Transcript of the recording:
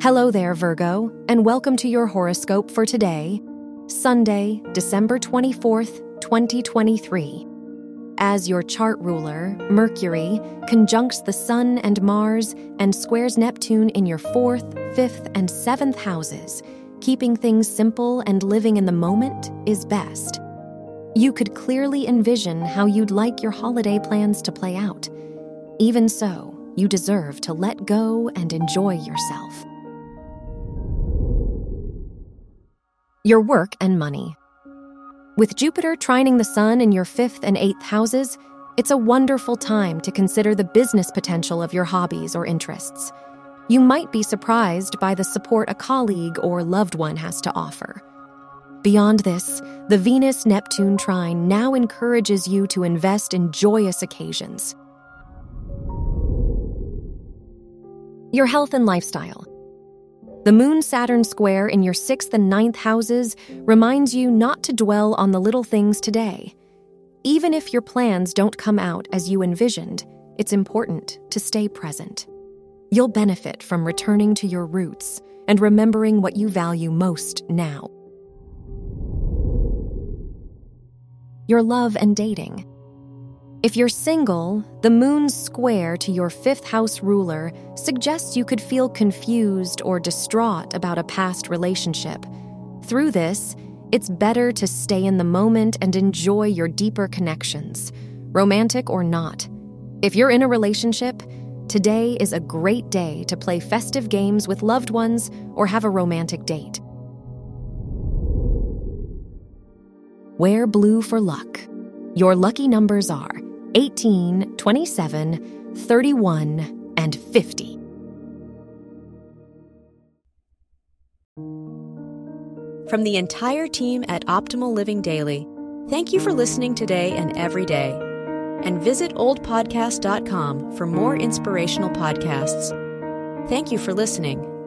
Hello there, Virgo, and welcome to your horoscope for today, Sunday, December 24th, 2023. As your chart ruler, Mercury, conjuncts the Sun and Mars and squares Neptune in your fourth, fifth, and seventh houses, keeping things simple and living in the moment is best. You could clearly envision how you'd like your holiday plans to play out. Even so, you deserve to let go and enjoy yourself. Your work and money. With Jupiter trining the Sun in your fifth and eighth houses, it's a wonderful time to consider the business potential of your hobbies or interests. You might be surprised by the support a colleague or loved one has to offer. Beyond this, the Venus Neptune trine now encourages you to invest in joyous occasions. Your health and lifestyle. The Moon Saturn square in your sixth and ninth houses reminds you not to dwell on the little things today. Even if your plans don't come out as you envisioned, it's important to stay present. You'll benefit from returning to your roots and remembering what you value most now. Your love and dating. If you're single, the moon's square to your fifth house ruler suggests you could feel confused or distraught about a past relationship. Through this, it's better to stay in the moment and enjoy your deeper connections, romantic or not. If you're in a relationship, today is a great day to play festive games with loved ones or have a romantic date. Wear blue for luck. Your lucky numbers are 18, 27, 31, and 50. From the entire team at Optimal Living Daily, thank you for listening today and every day. And visit oldpodcast.com for more inspirational podcasts. Thank you for listening.